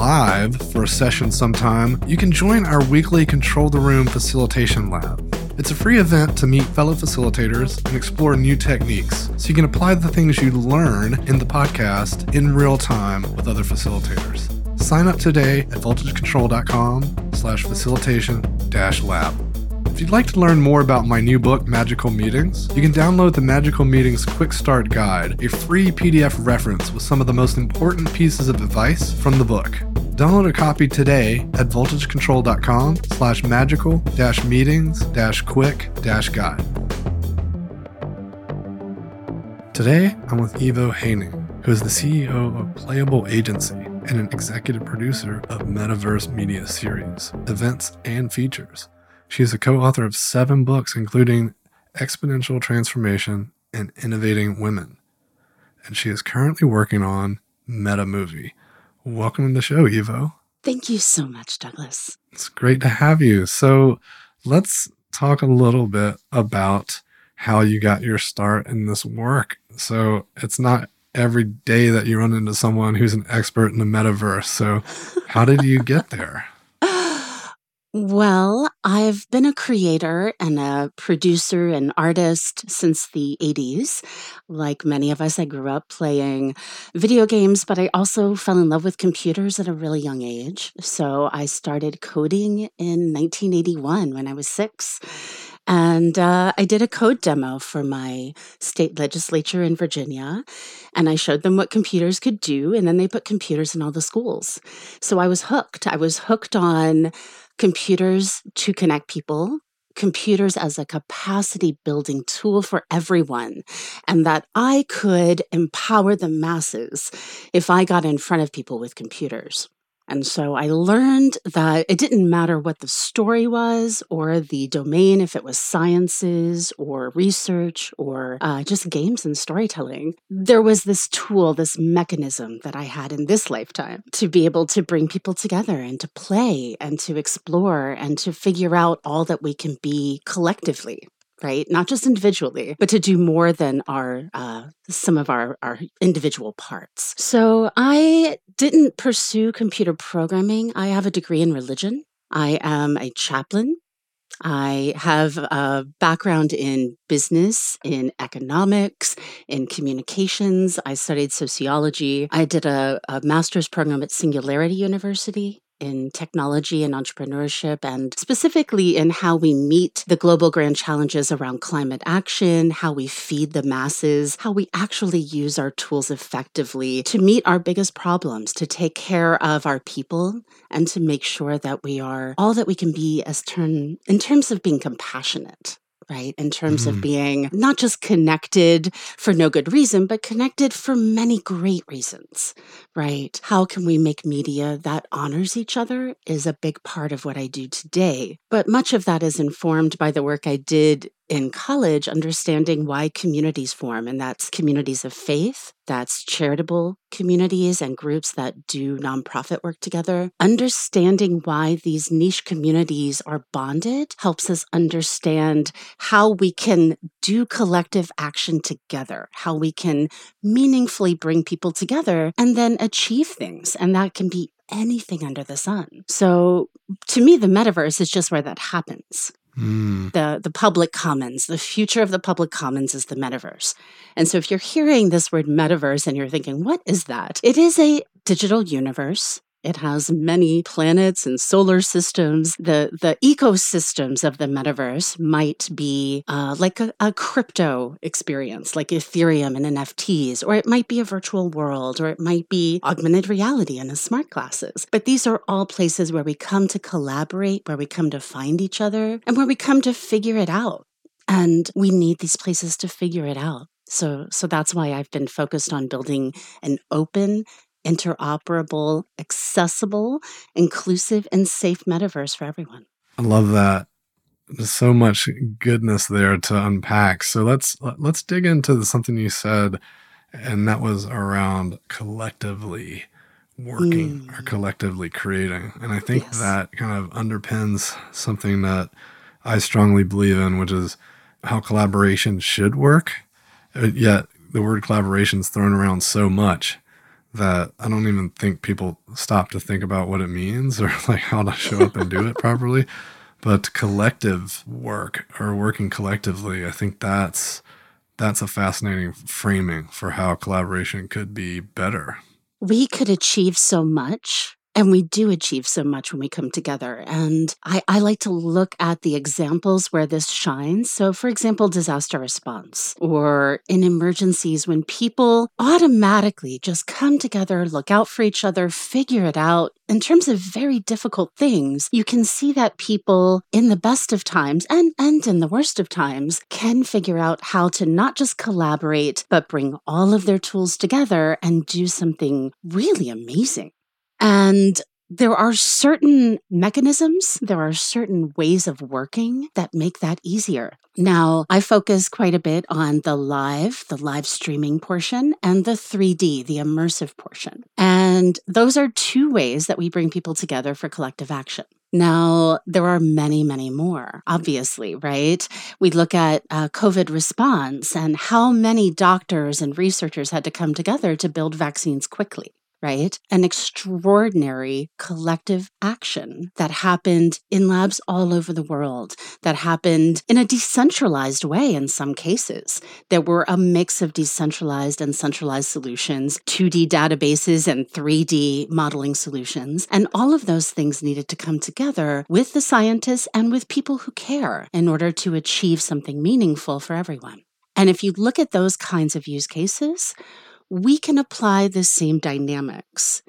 live for a session sometime, you can join our weekly Control the Room Facilitation Lab. It's a free event to meet fellow facilitators and explore new techniques so you can apply the things you learn in the podcast in real time with other facilitators. Sign up today at voltagecontrol.com slash facilitation dash lab. If you'd like to learn more about my new book, Magical Meetings, you can download the Magical Meetings Quick Start Guide, a free PDF reference with some of the most important pieces of advice from the book. Download a copy today at voltagecontrol.com slash magical dash meetings dash quick dash guide. Today, I'm with Evo Heyning, who is the CEO of Playable Agency and an executive producer of Metaverse Media Series, events, and features. She is a co author of seven books, including Exponential Transformation and Innovating Women. And she is currently working on Meta Movie. Welcome to the show, Evo. Thank you so much, Douglas. It's great to have you. So let's talk a little bit about how you got your start in this work. So it's not every day that you run into someone who's an expert in the metaverse. So, how did you get there? Well, I've been a creator and a producer and artist since the 80s. Like many of us, I grew up playing video games, but I also fell in love with computers at a really young age. So I started coding in 1981 when I was six. And uh, I did a code demo for my state legislature in Virginia. And I showed them what computers could do. And then they put computers in all the schools. So I was hooked. I was hooked on computers to connect people, computers as a capacity building tool for everyone, and that I could empower the masses if I got in front of people with computers. And so I learned that it didn't matter what the story was or the domain, if it was sciences or research or uh, just games and storytelling. There was this tool, this mechanism that I had in this lifetime to be able to bring people together and to play and to explore and to figure out all that we can be collectively right? Not just individually, but to do more than our uh, some of our our individual parts. So I didn't pursue computer programming. I have a degree in religion. I am a chaplain. I have a background in business, in economics, in communications. I studied sociology. I did a, a master's program at Singularity University in technology and entrepreneurship, and specifically in how we meet the global grand challenges around climate action, how we feed the masses, how we actually use our tools effectively to meet our biggest problems, to take care of our people, and to make sure that we are all that we can be as turn in terms of being compassionate right? In terms mm-hmm. of being not just connected for no good reason, but connected for many great reasons, right? How can we make media that honors each other is a big part of what I do today. But much of that is informed by the work I did in college understanding why communities form, and that's communities of faith, that's charitable communities and groups that do nonprofit work together. Understanding why these niche communities are bonded helps us understand how we can do collective action together, how we can meaningfully bring people together and then achieve things. And that can be anything under the sun. So to me, the metaverse is just where that happens. Mm. The the public commons, the future of the public commons is the metaverse. And so if you're hearing this word metaverse and you're thinking, what is that? It is a digital universe it has many planets and solar systems. The, the ecosystems of the metaverse might be uh, like a, a crypto experience, like Ethereum and NFTs, or it might be a virtual world, or it might be augmented reality and a smart glasses. But these are all places where we come to collaborate, where we come to find each other, and where we come to figure it out. And we need these places to figure it out. So, so that's why I've been focused on building an open interoperable, accessible, inclusive, and safe metaverse for everyone. I love that. There's so much goodness there to unpack. So let's let's dig into something you said, and that was around collectively working mm. or collectively creating. And I think yes. that kind of underpins something that I strongly believe in, which is how collaboration should work. Uh, yet the word collaboration is thrown around so much that I don't even think people stop to think about what it means or like how to show up and do it properly. But collective work or working collectively, I think that's that's a fascinating framing for how collaboration could be better. We could achieve so much and we do achieve so much when we come together. And I, I, like to look at the examples where this shines. So, for example, disaster response or in emergencies when people automatically just come together, look out for each other, figure it out. In terms of very difficult things, you can see that people in the best of times and, and in the worst of times can figure out how to not just collaborate, but bring all of their tools together and do something really amazing. And there are certain mechanisms, there are certain ways of working that make that easier. Now, I focus quite a bit on the live, the live streaming portion, and the 3D, the immersive portion. And those are two ways that we bring people together for collective action. Now, there are many, many more, obviously, right? We look at uh, COVID response and how many doctors and researchers had to come together to build vaccines quickly right? An extraordinary collective action that happened in labs all over the world, that happened in a decentralized way in some cases. There were a mix of decentralized and centralized solutions, 2D databases and 3D modeling solutions. And all of those things needed to come together with the scientists and with people who care in order to achieve something meaningful for everyone. And if you look at those kinds of use cases, we can apply the same dynamics.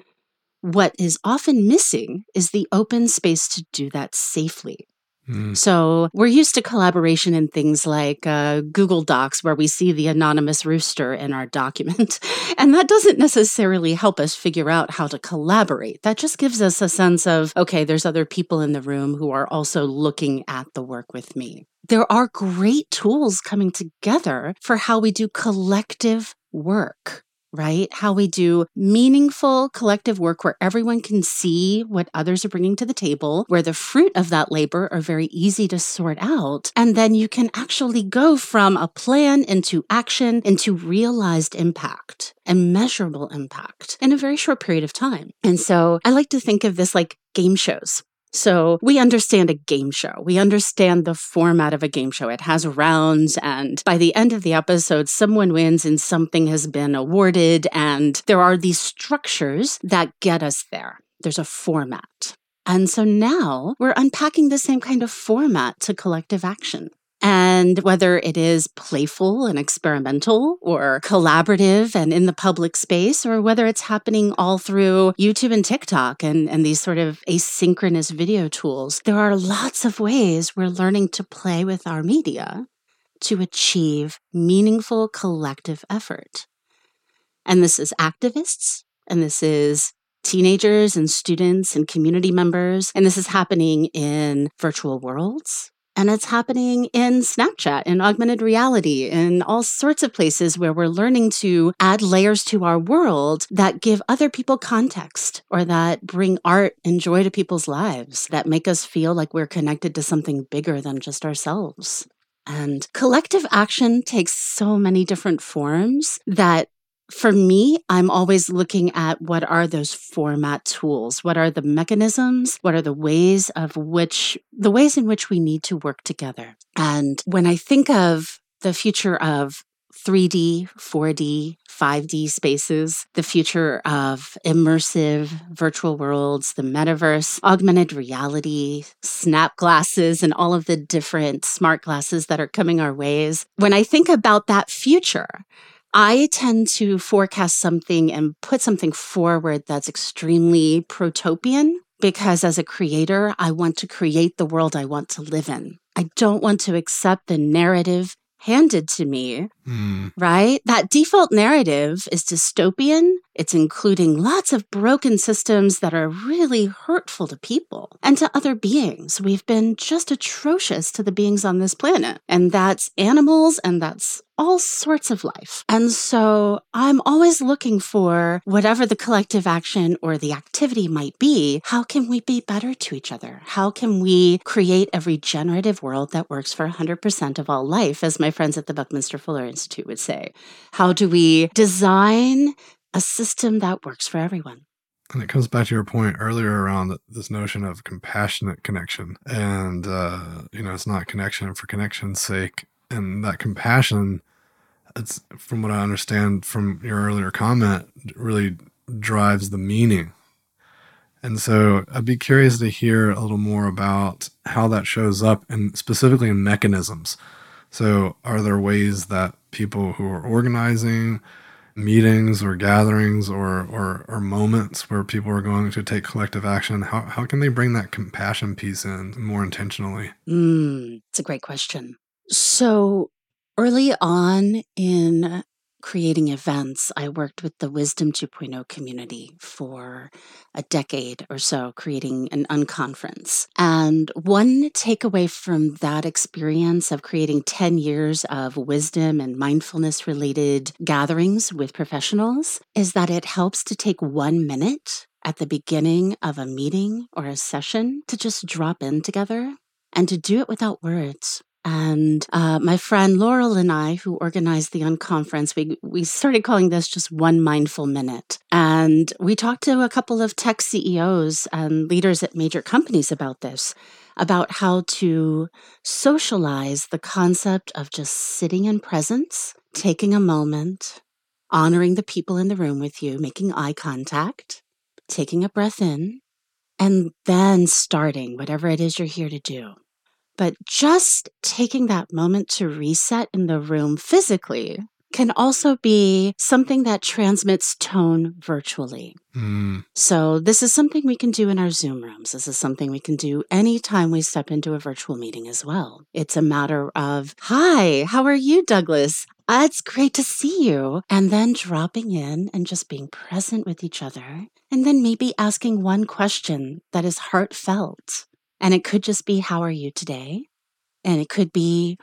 What is often missing is the open space to do that safely. Mm. So we're used to collaboration in things like uh, Google Docs, where we see the anonymous rooster in our document. And that doesn't necessarily help us figure out how to collaborate. That just gives us a sense of, okay, there's other people in the room who are also looking at the work with me. There are great tools coming together for how we do collective work right? How we do meaningful collective work where everyone can see what others are bringing to the table, where the fruit of that labor are very easy to sort out. And then you can actually go from a plan into action into realized impact and measurable impact in a very short period of time. And so I like to think of this like game shows. So we understand a game show. We understand the format of a game show. It has rounds, and by the end of the episode, someone wins and something has been awarded. And there are these structures that get us there. There's a format. And so now we're unpacking the same kind of format to collective action. And whether it is playful and experimental or collaborative and in the public space, or whether it's happening all through YouTube and TikTok and, and these sort of asynchronous video tools, there are lots of ways we're learning to play with our media to achieve meaningful collective effort. And this is activists, and this is teenagers and students and community members, and this is happening in virtual worlds and it's happening in Snapchat, in augmented reality, in all sorts of places where we're learning to add layers to our world that give other people context or that bring art and joy to people's lives, that make us feel like we're connected to something bigger than just ourselves. And collective action takes so many different forms that for me, I'm always looking at what are those format tools? What are the mechanisms? What are the ways of which, the ways in which we need to work together? And when I think of the future of 3D, 4D, 5D spaces, the future of immersive virtual worlds, the metaverse, augmented reality, snap glasses, and all of the different smart glasses that are coming our ways. When I think about that future, I tend to forecast something and put something forward that's extremely protopian because as a creator, I want to create the world I want to live in. I don't want to accept the narrative handed to me, Mm. right? That default narrative is dystopian. It's including lots of broken systems that are really hurtful to people and to other beings. We've been just atrocious to the beings on this planet, and that's animals and that's all sorts of life. And so I'm always looking for whatever the collective action or the activity might be. How can we be better to each other? How can we create a regenerative world that works for 100% of all life, as my friends at the Buckminster Fuller Institute would say? How do we design a system that works for everyone? And it comes back to your point earlier around this notion of compassionate connection. And, uh, you know, it's not connection for connection's sake. And that compassion, it's from what I understand from your earlier comment, really drives the meaning. And so I'd be curious to hear a little more about how that shows up and specifically in mechanisms. So, are there ways that people who are organizing, meetings or gatherings or, or, or moments where people are going to take collective action, how, how can they bring that compassion piece in more intentionally? Mm, it's a great question. So, early on in creating events, I worked with the Wisdom 2.0 community for a decade or so, creating an unconference. And one takeaway from that experience of creating 10 years of wisdom and mindfulness related gatherings with professionals is that it helps to take one minute at the beginning of a meeting or a session to just drop in together and to do it without words and uh, my friend Laurel and I, who organized the unconference, we, we started calling this just one mindful minute. And we talked to a couple of tech CEOs and leaders at major companies about this, about how to socialize the concept of just sitting in presence, taking a moment, honoring the people in the room with you, making eye contact, taking a breath in, and then starting whatever it is you're here to do. But just taking that moment to reset in the room physically can also be something that transmits tone virtually. Mm. So, this is something we can do in our Zoom rooms. This is something we can do anytime we step into a virtual meeting as well. It's a matter of, Hi, how are you, Douglas? Uh, it's great to see you. And then dropping in and just being present with each other. And then maybe asking one question that is heartfelt and it could just be, How are you today? And it could be,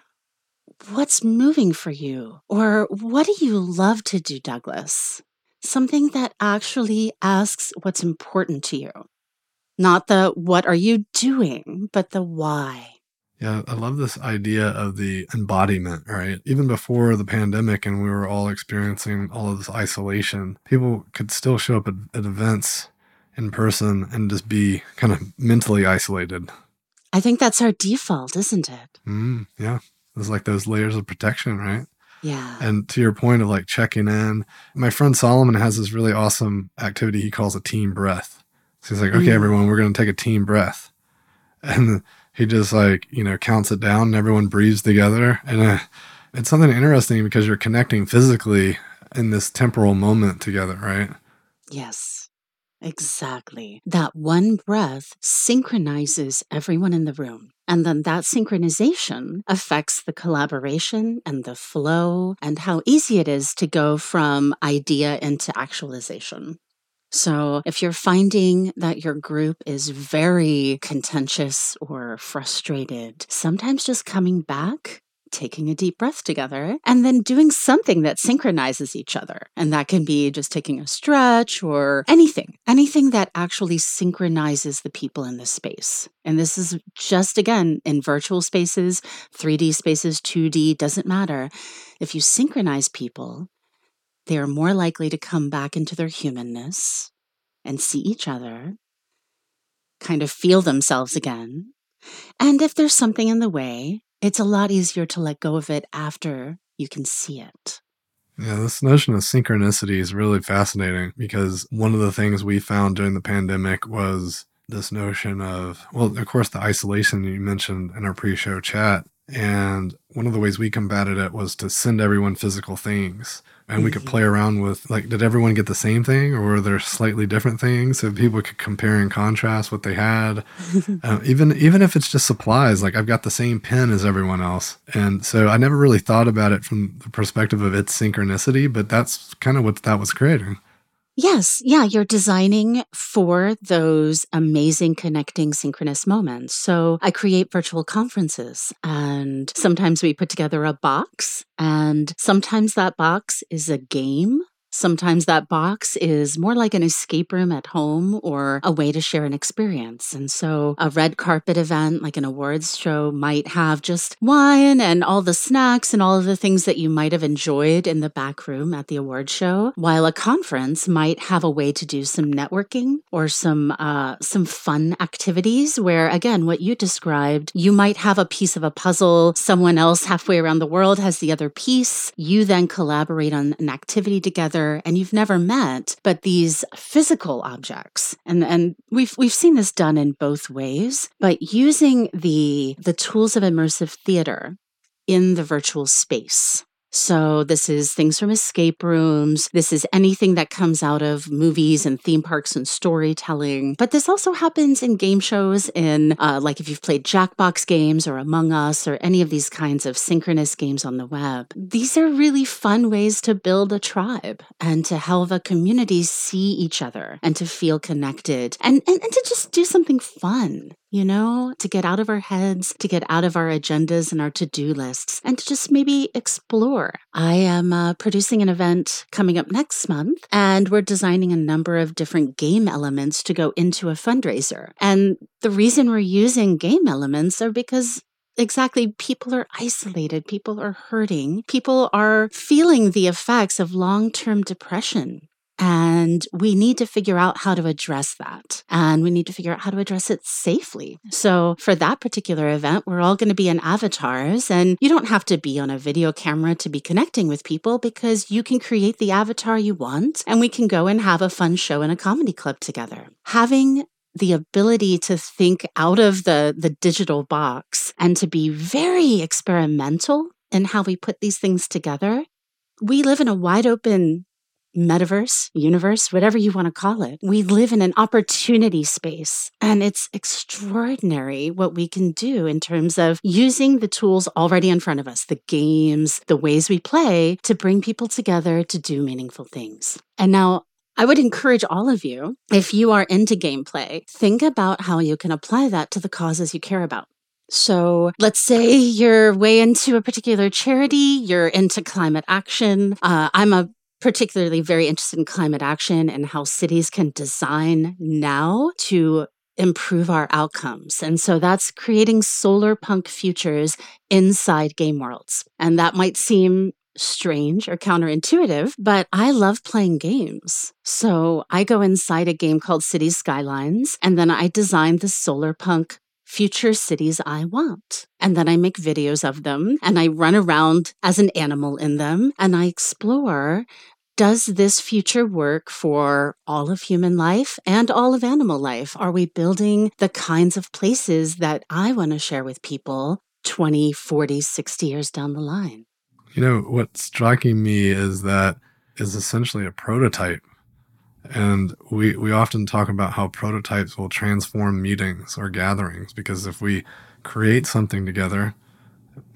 What's moving for you? Or what do you love to do, Douglas? Something that actually asks what's important to you. Not the what are you doing, but the why. Yeah, I love this idea of the embodiment, right? Even before the pandemic and we were all experiencing all of this isolation, people could still show up at, at events in person and just be kind of mentally isolated. I think that's our default, isn't it? Mm, yeah. It's like those layers of protection, right? Yeah. And to your point of like checking in, my friend Solomon has this really awesome activity he calls a team breath. So he's like, okay, Mm. everyone, we're going to take a team breath. And he just like, you know, counts it down and everyone breathes together. And uh, it's something interesting because you're connecting physically in this temporal moment together, right? Yes, exactly. That one breath synchronizes everyone in the room. And then that synchronization affects the collaboration and the flow and how easy it is to go from idea into actualization. So, if you're finding that your group is very contentious or frustrated, sometimes just coming back taking a deep breath together and then doing something that synchronizes each other. And that can be just taking a stretch or anything, anything that actually synchronizes the people in the space. And this is just again in virtual spaces, 3D spaces, 2D, doesn't matter. If you synchronize people, they are more likely to come back into their humanness and see each other, kind of feel themselves again. And if there's something in the way, it's a lot easier to let go of it after you can see it. Yeah, this notion of synchronicity is really fascinating because one of the things we found during the pandemic was this notion of, well, of course, the isolation you mentioned in our pre show chat. And one of the ways we combated it was to send everyone physical things and we could play around with like did everyone get the same thing or were there slightly different things? So people could compare and contrast what they had. Uh, even even if it's just supplies like i've got the same pen as everyone else. And so i never really thought about it from the perspective of its synchronicity but that's kind of what that was creating Yes. Yeah. You're designing for those amazing connecting synchronous moments. So I create virtual conferences and sometimes we put together a box and sometimes that box is a game Sometimes that box is more like an escape room at home or a way to share an experience. And so a red carpet event, like an awards show, might have just wine and all the snacks and all of the things that you might have enjoyed in the back room at the award show, while a conference might have a way to do some networking or some uh, some fun activities where, again, what you described, you might have a piece of a puzzle, someone else halfway around the world has the other piece. You then collaborate on an activity together and you've never met, but these physical objects. And and we've we've seen this done in both ways, but using the the tools of immersive theater in the virtual space. So, this is things from escape rooms. This is anything that comes out of movies and theme parks and storytelling. But this also happens in game shows, in uh, like if you've played Jackbox games or Among Us or any of these kinds of synchronous games on the web. These are really fun ways to build a tribe and to help a community see each other and to feel connected and, and, and to just do something fun you know, to get out of our heads, to get out of our agendas and our to do lists, and to just maybe explore. I am uh, producing an event coming up next month, and we're designing a number of different game elements to go into a fundraiser. And the reason we're using game elements are because exactly people are isolated people are hurting people are feeling the effects of long-term depression and we need to figure out how to address that. And we need to figure out how to address it safely. So, for that particular event, we're all going to be in avatars. And you don't have to be on a video camera to be connecting with people because you can create the avatar you want and we can go and have a fun show in a comedy club together. Having the ability to think out of the, the digital box and to be very experimental in how we put these things together. We live in a wide open metaverse, universe, whatever you want to call it. We live in an opportunity space, and it's extraordinary what we can do in terms of using the tools already in front of us, the games, the ways we play to bring people together to do meaningful things. And now, I would encourage all of you, if you are into gameplay, think about how you can apply that to the causes you care about. So let's say you're way into a particular charity, you're into climate action. Uh, I'm a particularly very interested in climate action and how cities can design now to improve our outcomes. And so that's creating solar punk futures inside game worlds. And that might seem strange or counterintuitive, but I love playing games. So I go inside a game called Cities Skylines, and then I design the solar punk future cities I want. And then I make videos of them and I run around as an animal in them and I explore does this future work for all of human life and all of animal life? Are we building the kinds of places that I want to share with people 20, 40, 60 years down the line? You know, what's striking me is that is essentially a prototype and we, we often talk about how prototypes will transform meetings or gatherings because if we create something together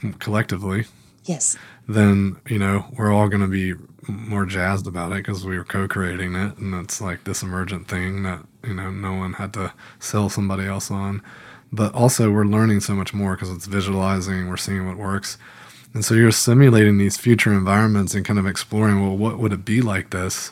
hmm, collectively, yes, then, you know, we're all going to be more jazzed about it because we were co-creating it and it's like this emergent thing that, you know, no one had to sell somebody else on. But also we're learning so much more because it's visualizing, we're seeing what works. And so you're simulating these future environments and kind of exploring, well, what would it be like this?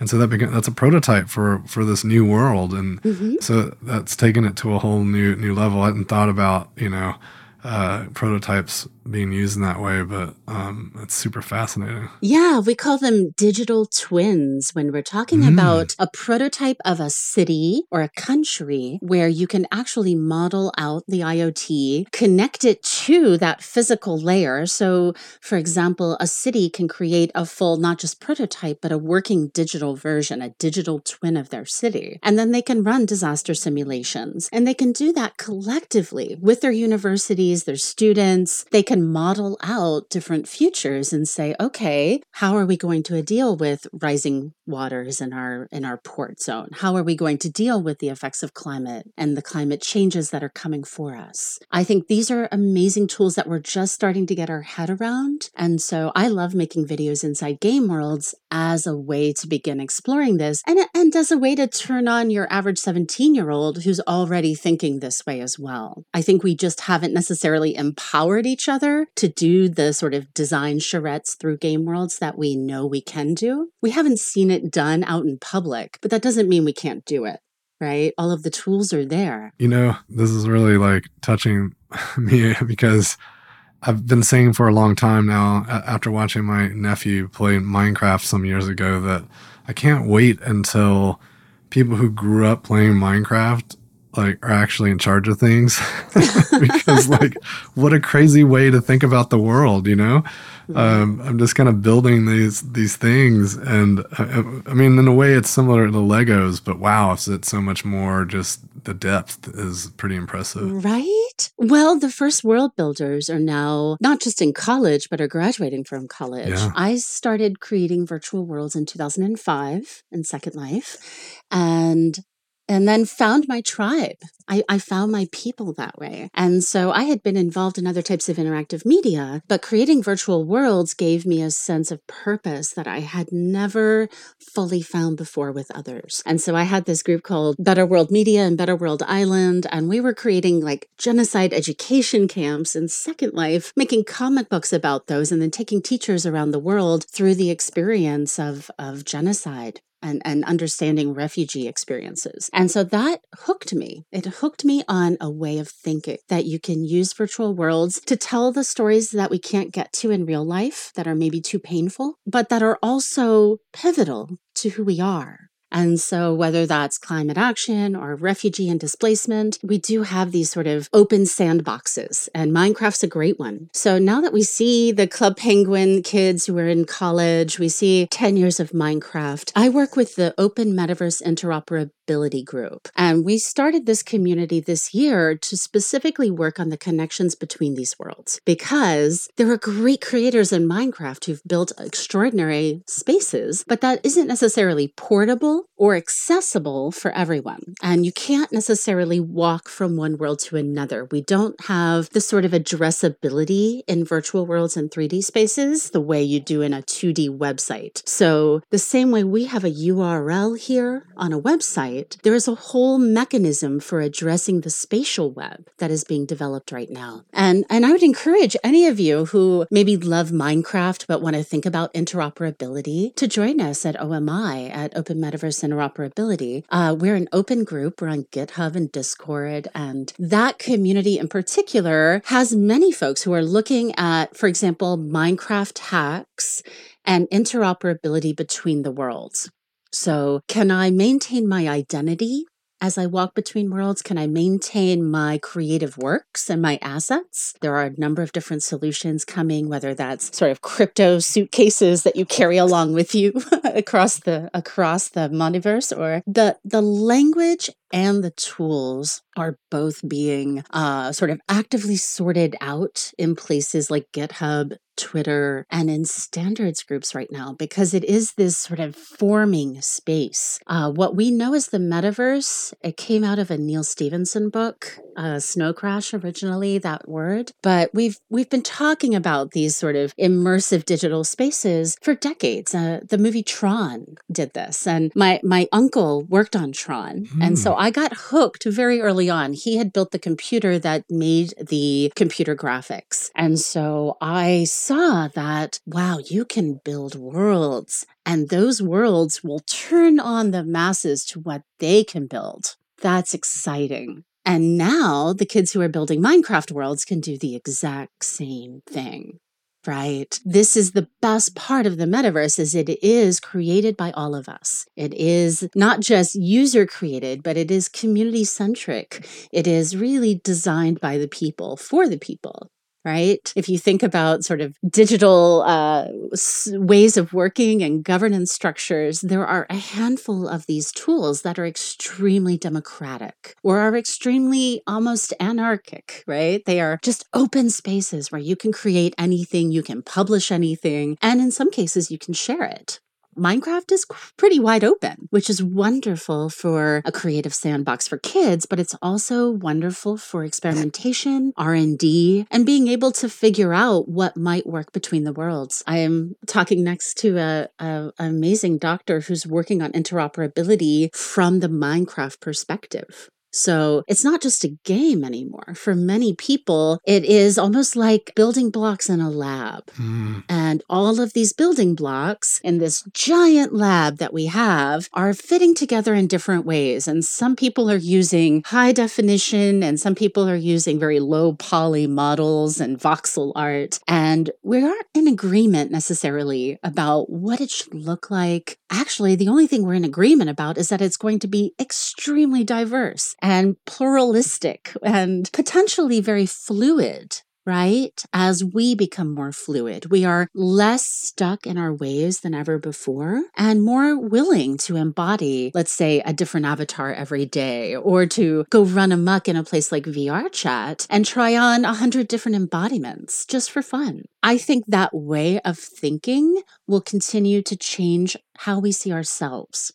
And so that began that's a prototype for for this new world and mm-hmm. so that's taken it to a whole new new level i hadn't thought about you know uh, prototypes being used in that way, but um, it's super fascinating. Yeah, we call them digital twins when we're talking mm. about a prototype of a city or a country where you can actually model out the IoT, connect it to that physical layer. So, for example, a city can create a full, not just prototype, but a working digital version, a digital twin of their city. And then they can run disaster simulations. And they can do that collectively with their universities, their students, they can model out different futures and say, okay, how are we going to deal with rising waters in our in our port zone? How are we going to deal with the effects of climate and the climate changes that are coming for us? I think these are amazing tools that we're just starting to get our head around. And so I love making videos inside game worlds as a way to begin exploring this and, and as a way to turn on your average 17 year old who's already thinking this way as well. I think we just haven't necessarily empowered each other to do the sort of design charrettes through game worlds that we know we can do. We haven't seen it done out in public, but that doesn't mean we can't do it right? All of the tools are there. You know, this is really like touching me because I've been saying for a long time now, after watching my nephew play Minecraft some years ago, that I can't wait until people who grew up playing Minecraft like are actually in charge of things because like what a crazy way to think about the world you know um, I'm just kind of building these these things, and I, I, mean, in a way, it's similar to Legos, but wow, it's, it's so much more. Just the depth is pretty impressive, right? Well, the first world builders are now not just in college, but are graduating from college. Yeah. I started creating virtual worlds in 2005 in Second Life, and and then found my tribe. I, I, found my people that way. And so I had been involved in other types of interactive media, but creating virtual worlds gave me a sense of purpose that I had never fully found before with others. And so I had this group called Better World Media and Better World Island, and we were creating like genocide education camps in Second Life, making comic books about those, and then taking teachers around the world through the experience of, of genocide and, and understanding refugee experiences. And so that hooked me. It hooked me on a way of thinking that you can use virtual worlds to tell the stories that we can't get to in real life that are maybe too painful, but that are also pivotal to who we are. And so, whether that's climate action or refugee and displacement, we do have these sort of open sandboxes, and Minecraft's a great one. So, now that we see the Club Penguin kids who are in college, we see 10 years of Minecraft. I work with the Open Metaverse Interoperability Group, and we started this community this year to specifically work on the connections between these worlds because there are great creators in Minecraft who've built extraordinary spaces, but that isn't necessarily portable or accessible for everyone. And you can't necessarily walk from one world to another. We don't have the sort of addressability in virtual worlds and 3D spaces the way you do in a 2D website. So, the same way we have a URL here on a website, there is a whole mechanism for addressing the spatial web that is being developed right now. And, and I would encourage any of you who maybe love Minecraft but want to think about interoperability to join us at OMI at Open Metaverse interoperability. Uh, we're an open group. We're on GitHub and Discord. And that community in particular has many folks who are looking at, for example, Minecraft hacks and interoperability between the worlds. So, can I maintain my identity as I walk between worlds? Can I maintain my creative works and my assets? There are a number of different solutions coming, whether that's sort of crypto suitcases that you carry along with you across the across the multiverse, or the the language and the tools are both being uh, sort of actively sorted out in places like GitHub, Twitter, and in standards groups right now because it is this sort of forming space. Uh, what we know as the metaverse, it came out of a Neal Stephenson book, uh, Snow Crash originally, that word. But we've we've been talking about these sort of immersive digital spaces for decades. Uh, the movie Tron did this, and my my uncle worked on Tron, and so hmm. I got hooked very early on. He had built the computer that made the computer graphics. And so I saw that, wow, you can build worlds and those worlds will turn on the masses to what they can build. That's exciting. And now the kids who are building Minecraft worlds can do the exact same thing right? This is the best part of the metaverse is it is created by all of us. It is not just user created, but it is community centric. It is really designed by the people for the people. Right? If you think about sort of digital uh, ways of working and governance structures, there are a handful of these tools that are extremely democratic or are extremely almost anarchic, right? They are just open spaces where you can create anything, you can publish anything, and in some cases, you can share it. Minecraft is pretty wide open, which is wonderful for a creative sandbox for kids, but it's also wonderful for experimentation, R&D, and being able to figure out what might work between the worlds. I am talking next to a, a amazing doctor who's working on interoperability from the Minecraft perspective. So it's not just a game anymore. For many people, it is almost like building blocks in a lab. Mm. And all of these building blocks in this giant lab that we have are fitting together in different ways. And some people are using high definition, and some people are using very low poly models and voxel art. And we aren't in agreement necessarily about what it should look like. Actually, the only thing we're in agreement about is that it's going to be extremely diverse and pluralistic and potentially very fluid right? As we become more fluid, we are less stuck in our ways than ever before and more willing to embody, let's say, a different avatar every day or to go run amuck in a place like VR chat and try on a hundred different embodiments just for fun. I think that way of thinking will continue to change how we see ourselves.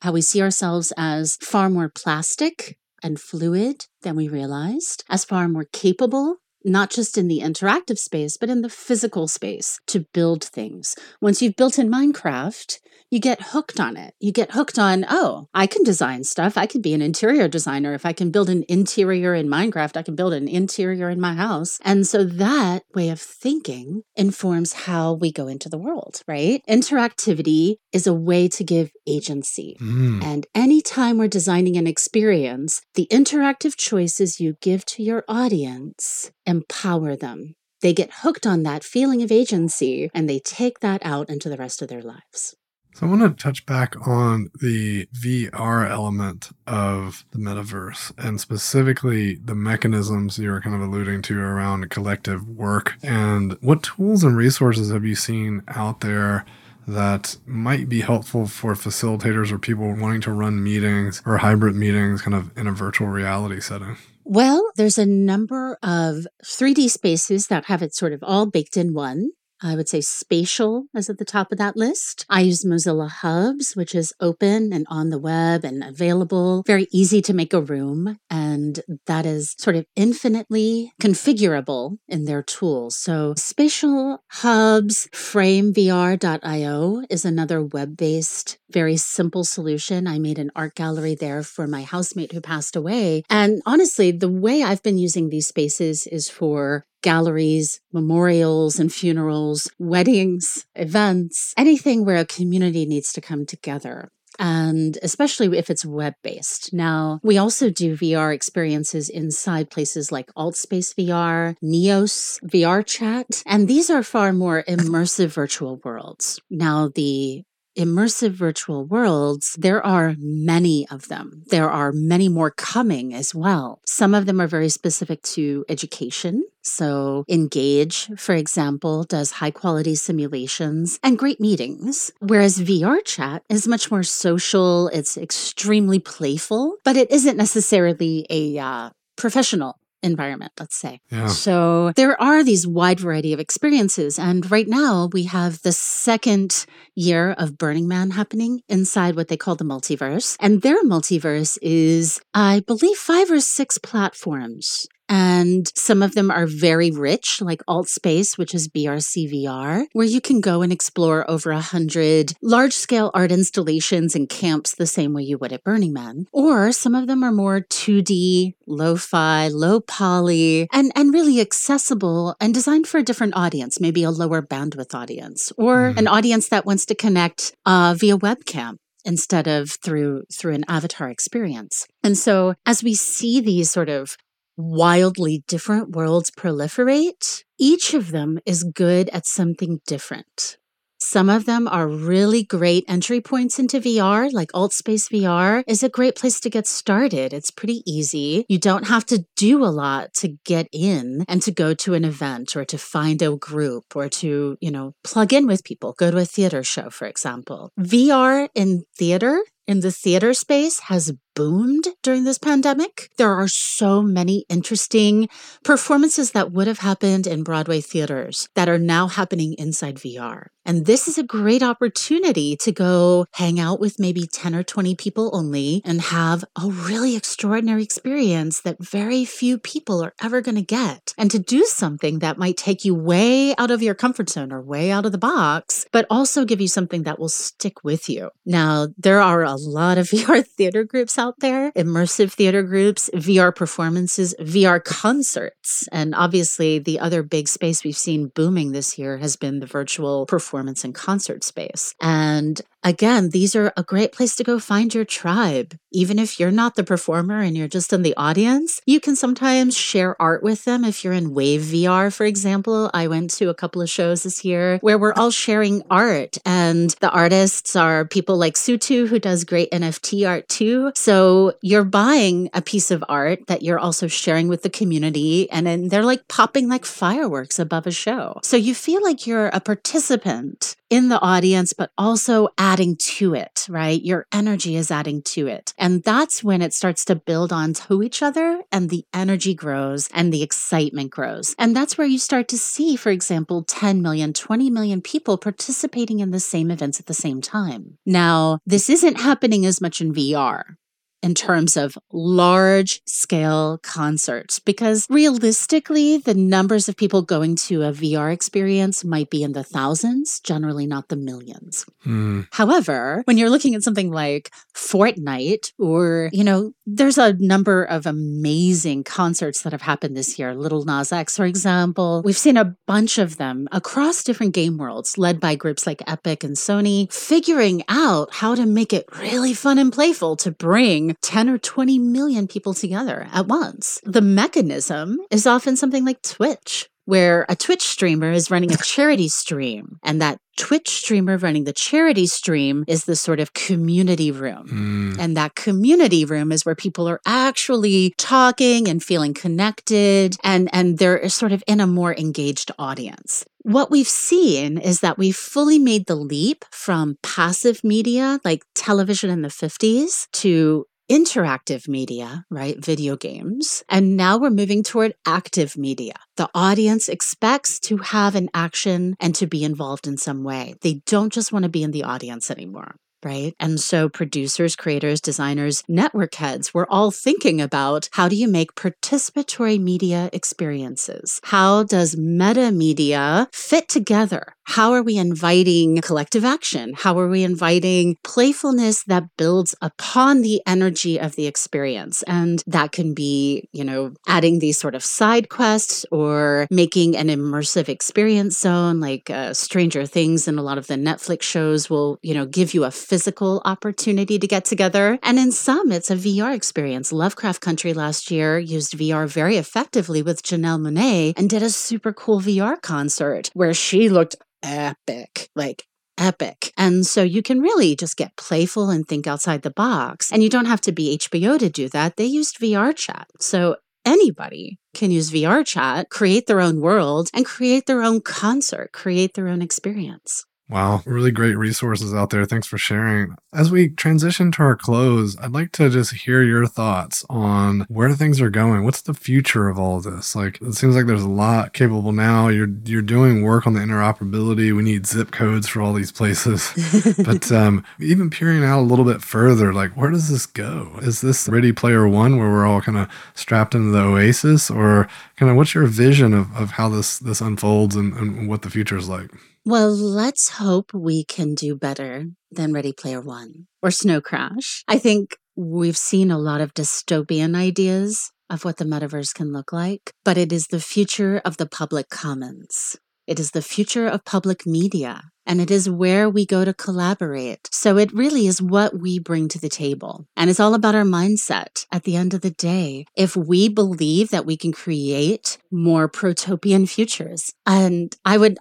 How we see ourselves as far more plastic and fluid than we realized, as far more capable not just in the interactive space, but in the physical space to build things. Once you've built in Minecraft, you get hooked on it. You get hooked on, oh, I can design stuff. I could be an interior designer. If I can build an interior in Minecraft, I can build an interior in my house. And so that way of thinking informs how we go into the world, right? Interactivity is a way to give agency. Mm. And anytime we're designing an experience, the interactive choices you give to your audience empower them. They get hooked on that feeling of agency and they take that out into the rest of their lives. So I want to touch back on the VR element of the metaverse and specifically the mechanisms you were kind of alluding to around collective work. And what tools and resources have you seen out there that might be helpful for facilitators or people wanting to run meetings or hybrid meetings kind of in a virtual reality setting? Well, there's a number of 3D spaces that have it sort of all baked in one. I would say spatial is at the top of that list. I use Mozilla Hubs, which is open and on the web and available, very easy to make a room. And that is sort of infinitely configurable in their tools. So spatial hubs, framevr.io is another web based, very simple solution. I made an art gallery there for my housemate who passed away. And honestly, the way I've been using these spaces is for galleries, memorials and funerals, weddings, events, anything where a community needs to come together and especially if it's web based. Now, we also do VR experiences inside places like AltSpace VR, Neos VR Chat, and these are far more immersive virtual worlds. Now, the immersive virtual worlds, there are many of them. There are many more coming as well. Some of them are very specific to education. So, Engage, for example, does high quality simulations and great meetings, whereas VR chat is much more social. It's extremely playful, but it isn't necessarily a uh, professional environment, let's say. Yeah. So there are these wide variety of experiences. And right now we have the second year of Burning Man happening inside what they call the multiverse. And their multiverse is, I believe, five or six platforms. And some of them are very rich, like AltSpace, which is BRCVR, where you can go and explore over a hundred large scale art installations and camps the same way you would at Burning Man. Or some of them are more 2D, lo-fi, low poly, and, and really accessible and designed for a different audience, maybe a lower bandwidth audience, or mm. an audience that wants to connect uh, via webcam instead of through through an avatar experience. And so as we see these sort of wildly different worlds proliferate, each of them is good at something different. Some of them are really great entry points into VR, like AltSpace VR is a great place to get started. It's pretty easy. You don't have to do a lot to get in and to go to an event or to find a group or to, you know, plug in with people, go to a theater show, for example. VR in theater in the theater space has boomed during this pandemic. There are so many interesting performances that would have happened in Broadway theaters that are now happening inside VR. And this is a great opportunity to go hang out with maybe 10 or 20 people only and have a really extraordinary experience that very few people are ever going to get. And to do something that might take you way out of your comfort zone or way out of the box, but also give you something that will stick with you. Now, there are a lot of VR theater groups out there, immersive theater groups, VR performances, VR concerts. And obviously, the other big space we've seen booming this year has been the virtual performance and concert space. And Again, these are a great place to go find your tribe. Even if you're not the performer and you're just in the audience, you can sometimes share art with them. If you're in Wave VR, for example, I went to a couple of shows this year where we're all sharing art, and the artists are people like Sutu, who does great NFT art too. So you're buying a piece of art that you're also sharing with the community, and then they're like popping like fireworks above a show. So you feel like you're a participant in the audience, but also adding to it, right? Your energy is adding to it. And that's when it starts to build onto each other and the energy grows and the excitement grows. And that's where you start to see, for example, 10 million, 20 million people participating in the same events at the same time. Now, this isn't happening as much in VR in terms of large scale concerts because realistically, the numbers of people going to a VR experience might be in the thousands, generally not the millions. Mm. However, when you're looking at something like Fortnite or, you know, there's a number of amazing concerts that have happened this year. Lil Nas X, for example. We've seen a bunch of them across different game worlds, led by groups like Epic and Sony, figuring out how to make it really fun and playful to bring 10 or 20 million people together at once. The mechanism is often something like Twitch, where a Twitch streamer is running a charity stream, and that Twitch streamer running the charity stream is the sort of community room. Mm. And that community room is where people are actually talking and feeling connected, and, and they're sort of in a more engaged audience. What we've seen is that we've fully made the leap from passive media like television in the 50s to interactive media, right? Video games. And now we're moving toward active media. The audience expects to have an action and to be involved in some way. They don't just want to be in the audience anymore right? And so producers, creators, designers, network heads, we're all thinking about how do you make participatory media experiences? How does meta media fit together? How are we inviting collective action? How are we inviting playfulness that builds upon the energy of the experience? And that can be, you know, adding these sort of side quests or making an immersive experience zone like uh, Stranger Things and a lot of the Netflix shows will, you know, give you a physical opportunity to get together. And in some, it's a VR experience. Lovecraft Country last year used VR very effectively with Janelle Monáe and did a super cool VR concert where she looked epic. Like, epic. And so you can really just get playful and think outside the box. And you don't have to be HBO to do that. They used VR chat. So anybody can use VR chat, create their own world, and create their own concert, create their own experience. Wow, really great resources out there. Thanks for sharing. As we transition to our close, I'd like to just hear your thoughts on where things are going. What's the future of all of this? Like it seems like there's a lot capable now. You're you're doing work on the interoperability. We need zip codes for all these places. but um, even peering out a little bit further, like where does this go? Is this Ready Player One where we're all kind of strapped into the Oasis, or kind of what's your vision of, of how this this unfolds and, and what the future is like? Well, let's hope we can do better than Ready Player One or Snow Crash. I think we've seen a lot of dystopian ideas of what the metaverse can look like, but it is the future of the public commons. It is the future of public media, and it is where we go to collaborate. So it really is what we bring to the table. And it's all about our mindset at the end of the day. If we believe that we can create more protopian futures, and I would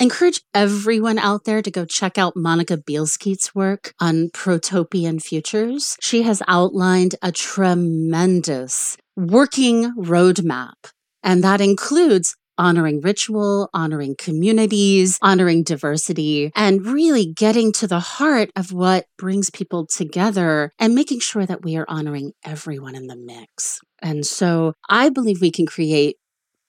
encourage everyone out there to go check out Monika Bielskyte's work on protopian futures. She has outlined a tremendous working roadmap, and that includes honoring ritual, honoring communities, honoring diversity, and really getting to the heart of what brings people together and making sure that we are honoring everyone in the mix. And so I believe we can create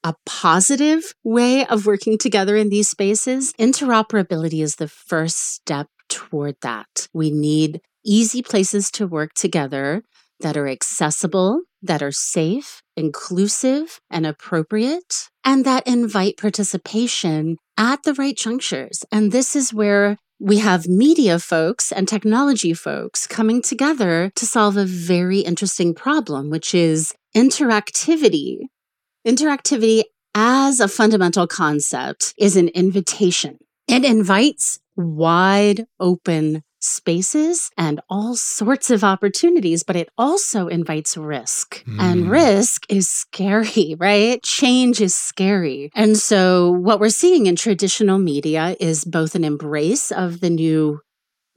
a positive way of working together in these spaces. Interoperability is the first step toward that. We need easy places to work together that are accessible, that are safe, inclusive, and appropriate, and that invite participation at the right junctures. And this is where we have media folks and technology folks coming together to solve a very interesting problem, which is interactivity. Interactivity as a fundamental concept is an invitation. It invites wide open spaces and all sorts of opportunities, but it also invites risk. Mm. And risk is scary, right? Change is scary. And so what we're seeing in traditional media is both an embrace of the new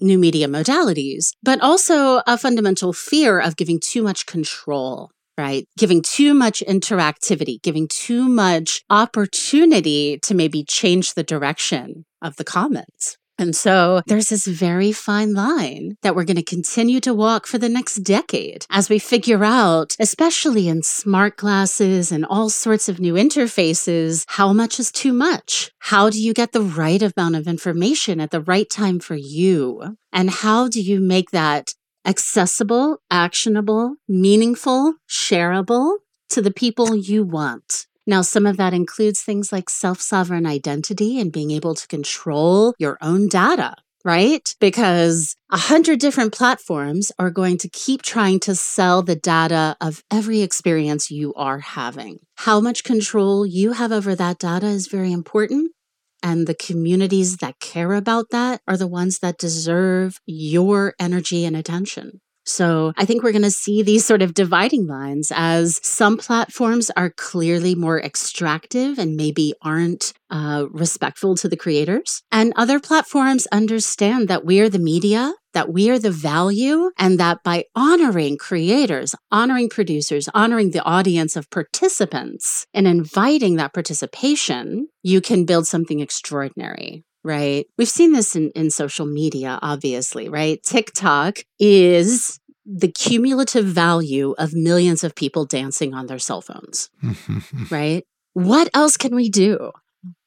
new media modalities, but also a fundamental fear of giving too much control right? Giving too much interactivity, giving too much opportunity to maybe change the direction of the comments. And so there's this very fine line that we're going to continue to walk for the next decade as we figure out, especially in smart glasses and all sorts of new interfaces, how much is too much? How do you get the right amount of information at the right time for you? And how do you make that accessible, actionable, meaningful, shareable to the people you want? Now, some of that includes things like self sovereign identity and being able to control your own data, right? Because a hundred different platforms are going to keep trying to sell the data of every experience you are having. How much control you have over that data is very important. And the communities that care about that are the ones that deserve your energy and attention. So I think we're going to see these sort of dividing lines as some platforms are clearly more extractive and maybe aren't uh, respectful to the creators. And other platforms understand that we are the media, that we are the value, and that by honoring creators, honoring producers, honoring the audience of participants, and inviting that participation, you can build something extraordinary right? We've seen this in, in social media, obviously, right? TikTok is the cumulative value of millions of people dancing on their cell phones, right? What else can we do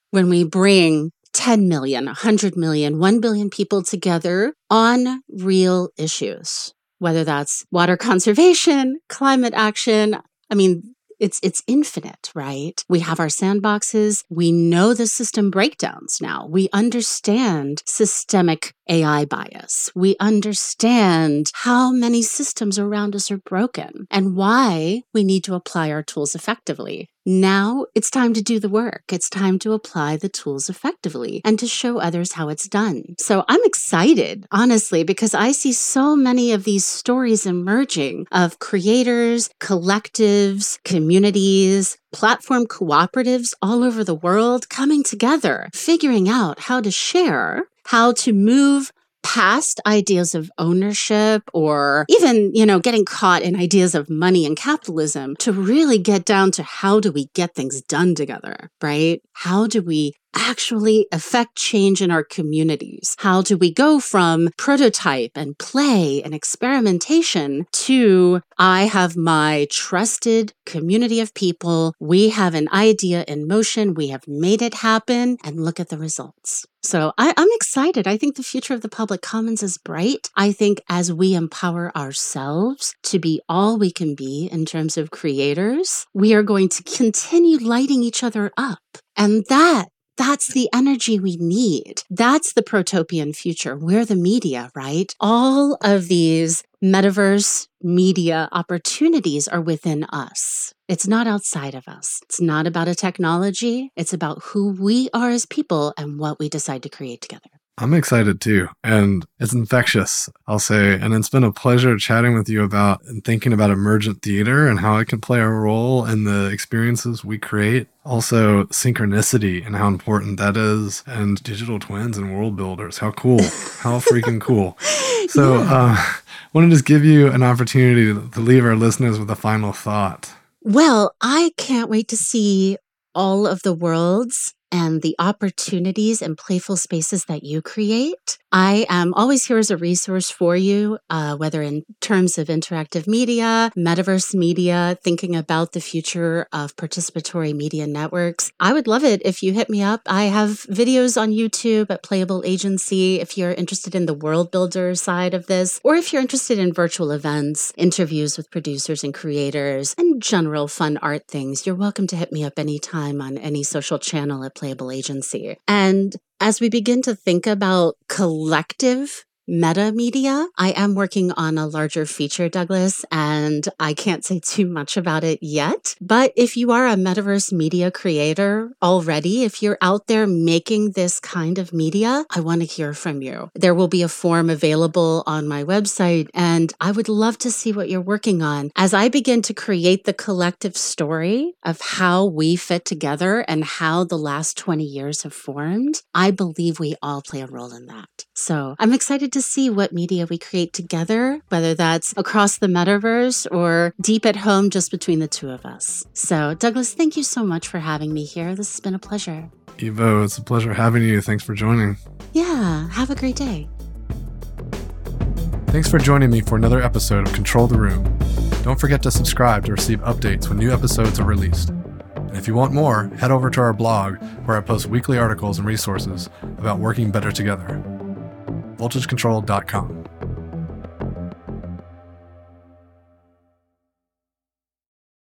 when we bring 10 million, 100 million, 1 billion people together on real issues? Whether that's water conservation, climate action. I mean, it's it's infinite, right? We have our sandboxes. We know the system breakdowns now. We understand systemic AI bias. We understand how many systems around us are broken and why we need to apply our tools effectively. Now it's time to do the work. It's time to apply the tools effectively and to show others how it's done. So I'm excited, honestly, because I see so many of these stories emerging of creators, collectives, communities, platform cooperatives all over the world coming together, figuring out how to share, how to move past ideas of ownership or even, you know, getting caught in ideas of money and capitalism to really get down to how do we get things done together, right? How do we actually affect change in our communities? How do we go from prototype and play and experimentation to I have my trusted community of people. We have an idea in motion. We have made it happen and look at the results. So I, am excited. I think the future of the public commons is bright. I think as we empower ourselves to be all we can be in terms of creators, we are going to continue lighting each other up. And that that's the energy we need. That's the protopian future. We're the media, right? All of these metaverse media opportunities are within us. It's not outside of us. It's not about a technology. It's about who we are as people and what we decide to create together. I'm excited too. And it's infectious, I'll say. And it's been a pleasure chatting with you about and thinking about emergent theater and how it can play a role in the experiences we create. Also, synchronicity and how important that is, and digital twins and world builders. How cool. how freaking cool. So, yeah. uh, I want to just give you an opportunity to, to leave our listeners with a final thought. Well, I can't wait to see all of the worlds and the opportunities and playful spaces that you create. I am always here as a resource for you, uh, whether in terms of interactive media, metaverse media, thinking about the future of participatory media networks. I would love it if you hit me up. I have videos on YouTube at Playable Agency if you're interested in the world builder side of this, or if you're interested in virtual events, interviews with producers and creators, and general fun art things. You're welcome to hit me up anytime on any social channel at Playable Agency. And as we begin to think about collective meta media. I am working on a larger feature, Douglas, and I can't say too much about it yet. But if you are a metaverse media creator already, if you're out there making this kind of media, I want to hear from you. There will be a form available on my website, and I would love to see what you're working on as I begin to create the collective story of how we fit together and how the last 20 years have formed. I believe we all play a role in that. So I'm excited to see what media we create together, whether that's across the metaverse or deep at home just between the two of us. So, Douglas, thank you so much for having me here. This has been a pleasure. Evo, it's a pleasure having you. Thanks for joining. Yeah, have a great day. Thanks for joining me for another episode of Control the Room. Don't forget to subscribe to receive updates when new episodes are released. And if you want more, head over to our blog where I post weekly articles and resources about working better together voltagecontrol.com.